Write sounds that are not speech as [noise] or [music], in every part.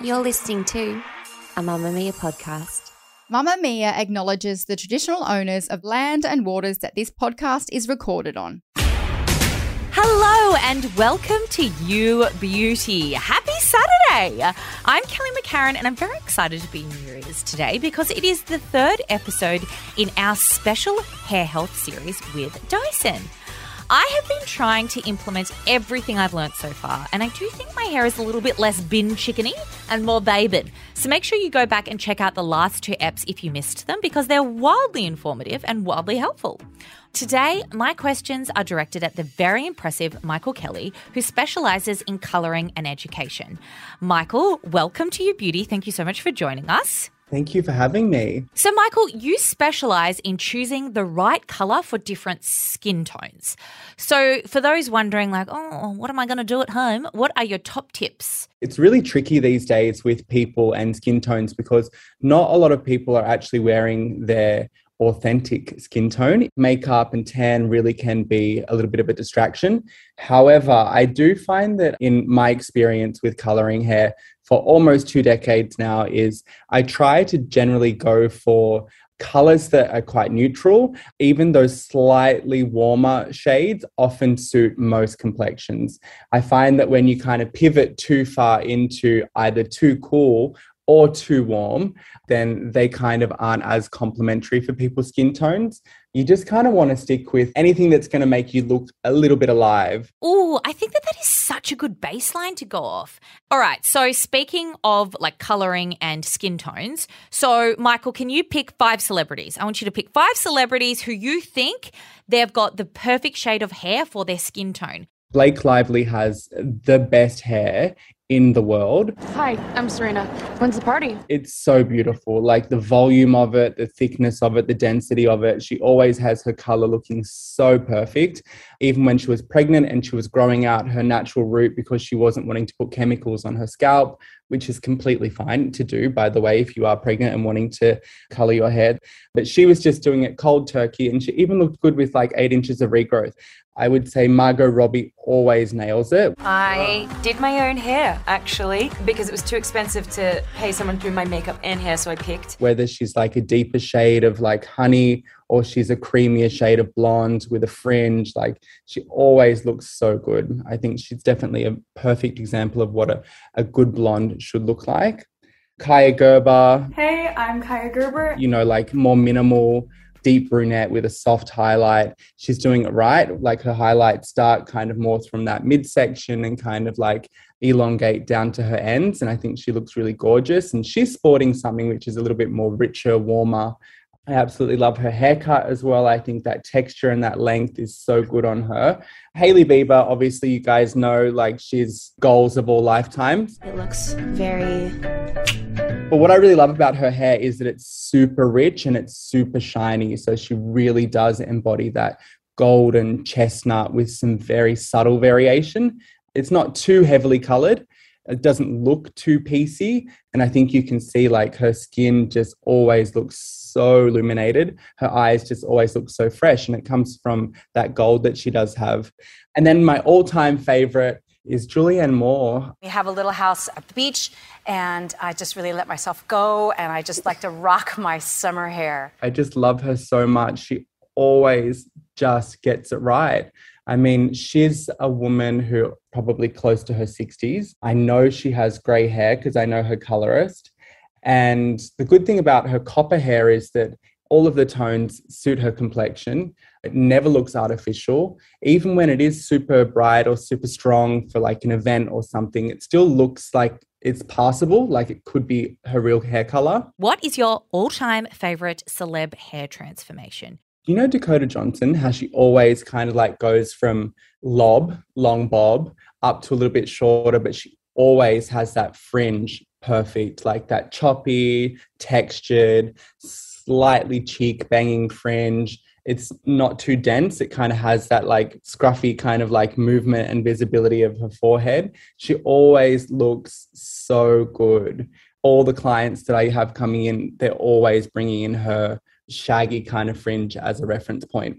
You're listening to a Mamamia podcast. Mamamia acknowledges the traditional owners of land and waters that this podcast is recorded on. Hello and welcome to You Beauty. Happy Saturday! I'm Kelly McCarren and I'm very excited to be in your ears today because it is the third episode in our special hair health series with Dyson. I have been trying to implement everything I've learnt so far, and I do think my hair is a little bit less bin chickeny and more babin. So make sure you go back and check out the last two eps if you missed them because they're wildly informative and wildly helpful. Today, my questions are directed at the very impressive Michael Kelly, who specializes in coloring and education. Michael, welcome to You Beauty. Thank you so much for joining us. Thank you for having me. So, Michael, you specialize in choosing the right color for different skin tones. So, for those wondering, like, oh, what am I going to do at home? What are your top tips? It's really tricky these days with people and skin tones because not a lot of people are actually wearing their authentic skin tone. Makeup and tan really can be a little bit of a distraction. However, I do find that in my experience with coloring hair for almost two decades now is I try to generally go for colors that are quite neutral, even those slightly warmer shades often suit most complexions. I find that when you kind of pivot too far into either too cool or too warm, then they kind of aren't as complementary for people's skin tones. You just kind of want to stick with anything that's going to make you look a little bit alive. Oh, I think that is such a good baseline to go off. All right. So, speaking of like coloring and skin tones, so Michael, can you pick five celebrities? I want you to pick five celebrities who you think they've got the perfect shade of hair for their skin tone. Blake Lively has the best hair in the world. Hi, I'm Serena. When's the party? It's so beautiful. Like the volume of it, the thickness of it, the density of it. She always has her color looking so perfect. Even when she was pregnant and she was growing out her natural root because she wasn't wanting to put chemicals on her scalp, which is completely fine to do, by the way, if you are pregnant and wanting to color your hair. But she was just doing it cold turkey and she even looked good with like eight inches of regrowth. I would say Margot Robbie always nails it. I did my own hair actually because it was too expensive to pay someone to do my makeup and hair, so I picked. Whether she's like a deeper shade of like honey or she's a creamier shade of blonde with a fringe, like she always looks so good. I think she's definitely a perfect example of what a, a good blonde should look like. Kaia Gerber. Hey, I'm Kaia Gerber. You know, like more minimal deep brunette with a soft highlight. She's doing it right. Like her highlights start kind of more from that midsection and kind of like elongate down to her ends. And I think she looks really gorgeous. And she's sporting something which is a little bit more richer, warmer. I absolutely love her haircut as well. I think that texture and that length is so good on her. Hailey Bieber, obviously, you guys know, like she's goals of all lifetimes. It looks very but what I really love about her hair is that it's super rich and it's super shiny. So she really does embody that golden chestnut with some very subtle variation. It's not too heavily colored. It doesn't look too piecey. And I think you can see like her skin just always looks so illuminated. Her eyes just always look so fresh. And it comes from that gold that she does have. And then my all time favorite is Julianne Moore. We have a little house at the beach, and I just really let myself go, and I just like to rock [laughs] my summer hair. I just love her so much. She always just gets it right. I mean, she's a woman who probably close to her 60s. I know she has gray hair because I know her colorist. And the good thing about her copper hair is that all of the tones suit her complexion. It never looks artificial. Even when it is super bright or super strong for like an event or something, it still looks like it's passable, like it could be her real hair color. What is your all time favorite celeb hair transformation? You know Dakota Johnson, how she always kind of like goes from lob, long bob, up to a little bit shorter, but she always has that fringe perfect, like that choppy, textured, slightly cheek banging fringe. It's not too dense. It kind of has that like scruffy kind of like movement and visibility of her forehead. She always looks so good. All the clients that I have coming in, they're always bringing in her shaggy kind of fringe as a reference point.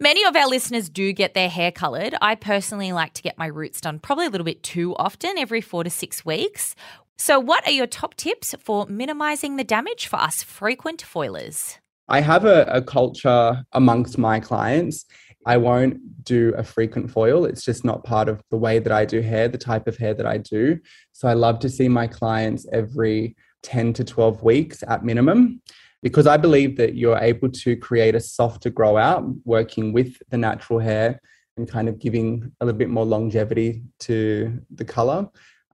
Many of our listeners do get their hair coloured. I personally like to get my roots done probably a little bit too often, every four to six weeks. So, what are your top tips for minimising the damage for us frequent foilers? I have a, a culture amongst my clients. I won't do a frequent foil. It's just not part of the way that I do hair, the type of hair that I do. So I love to see my clients every 10 to 12 weeks at minimum because I believe that you're able to create a softer grow out working with the natural hair and kind of giving a little bit more longevity to the color.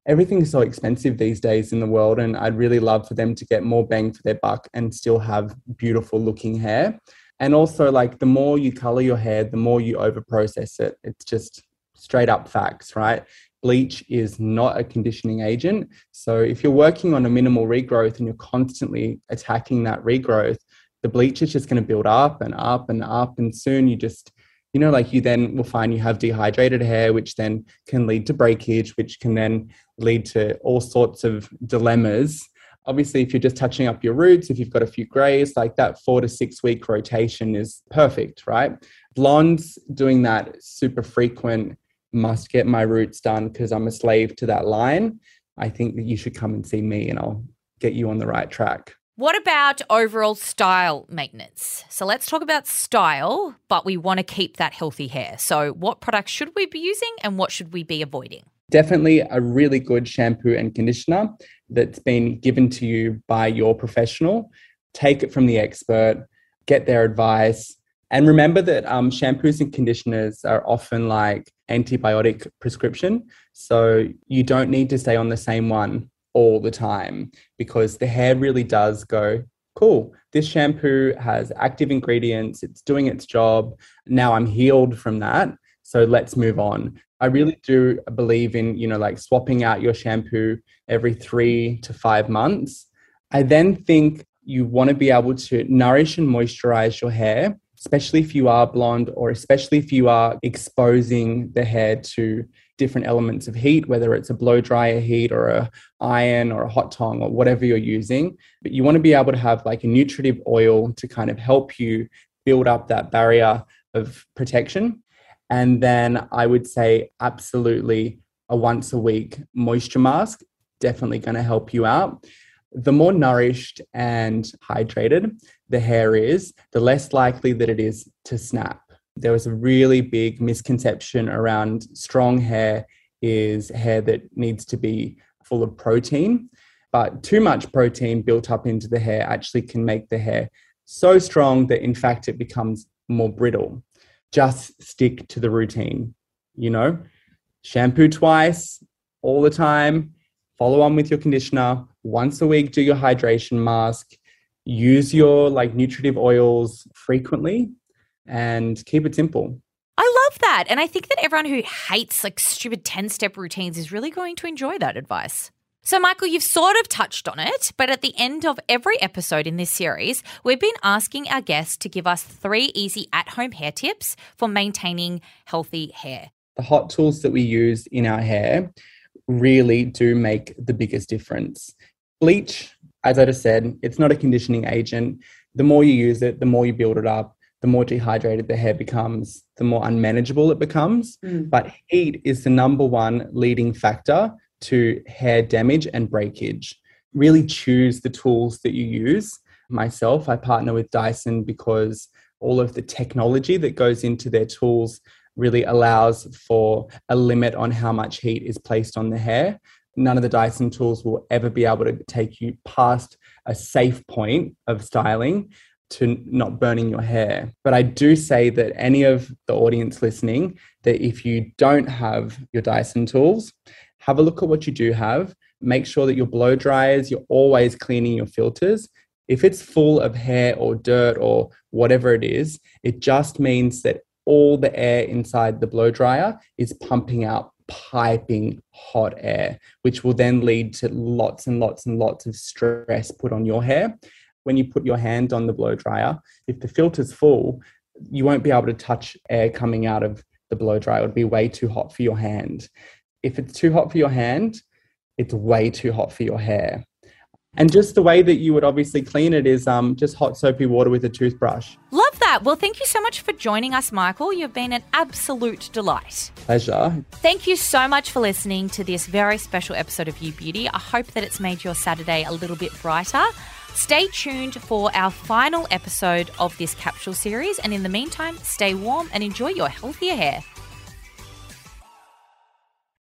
Everything's so expensive these days in the world, and I'd really love for them to get more bang for their buck and still have beautiful looking hair. And also, like the more you color your hair, the more you over process it. It's just straight up facts, right? Bleach is not a conditioning agent. So if you're working on a minimal regrowth and you're constantly attacking that regrowth, the bleach is just going to build up and up and up. And soon you just, you know, like you then will find you have dehydrated hair, which then can lead to breakage, which can then lead to all sorts of dilemmas. Obviously, if you're just touching up your roots, if you've got a few grays, like that four to six week rotation is perfect, right? Blondes doing that super frequent must get my roots done because I'm a slave to that line, I think that you should come and see me and I'll get you on the right track. What about overall style maintenance? So let's talk about style, but we want to keep that healthy hair. So, what products should we be using and what should we be avoiding? Definitely a really good shampoo and conditioner that's been given to you by your professional. Take it from the expert, get their advice, and remember that um, shampoos and conditioners are often like antibiotic prescription. So you don't need to stay on the same one all the time because the hair really does go, cool, this shampoo has active ingredients, it's doing its job. Now I'm healed from that. So let's move on. I really do believe in, you know, like swapping out your shampoo every three to five months. I then think you want to be able to nourish and moisturize your hair especially if you are blonde or especially if you are exposing the hair to different elements of heat, whether it's a blow dryer heat or a iron or a hot tong or whatever you're using. But you want to be able to have like a nutritive oil to kind of help you build up that barrier of protection. And then I would say absolutely a once a week moisture mask, definitely going to help you out the more nourished and hydrated the hair is, the less likely that it is to snap. There was a really big misconception around strong hair is hair that needs to be full of protein, but too much protein built up into the hair actually can make the hair so strong that in fact it becomes more brittle. Just stick to the routine, you know? Shampoo twice all the time, follow on with your conditioner, once a week do your hydration mask use your like nutritive oils frequently and keep it simple I love that. And I think that everyone who hates like stupid 10 step routines is really going to enjoy that advice. So, Michael, you've sort of touched on it, but at the end of every episode in this series, we've been asking our guests to give us three easy at home hair tips for maintaining healthy hair. The hot tools that we use in our hair really do make the biggest difference. Bleach, as I just said, it's not a conditioning agent. The more you use it, the more you build it up, the more dehydrated the hair becomes, the more unmanageable it becomes. Mm. But heat is the number one leading factor to hair damage and breakage. Really choose the tools that you use. Myself, I partner with Dyson because all of the technology that goes into their tools really allows for a limit on how much heat is placed on the hair. None of the Dyson tools will ever be able to take you past a safe point of styling to not burning your hair. But I do say that any of the audience listening, that if you don't have your Dyson tools, have a look at what you do have. Make sure that your blow dryers, you're always cleaning your filters. If it's full of hair or dirt or whatever it is, it just means that all the air inside the blow dryer is pumping out piping hot air, which will then lead to lots and lots and lots of stress put on your hair when you put your hand on the blow dryer, if the filter's full, you won't be able to touch air coming out of the blow dryer. It would be way too hot for your hand. If it's too hot for your hand, it's way too hot for your hair. And just the way that you would obviously clean it is um, just hot soapy water with a toothbrush. Love that. Well, thank you so much for joining us, Michael. You've been an absolute delight. Pleasure. Thank you so much for listening to this very special episode of You Beauty. I hope that it's made your Saturday a little bit brighter. Stay tuned for our final episode of this capsule series. And in the meantime, stay warm and enjoy your healthier hair.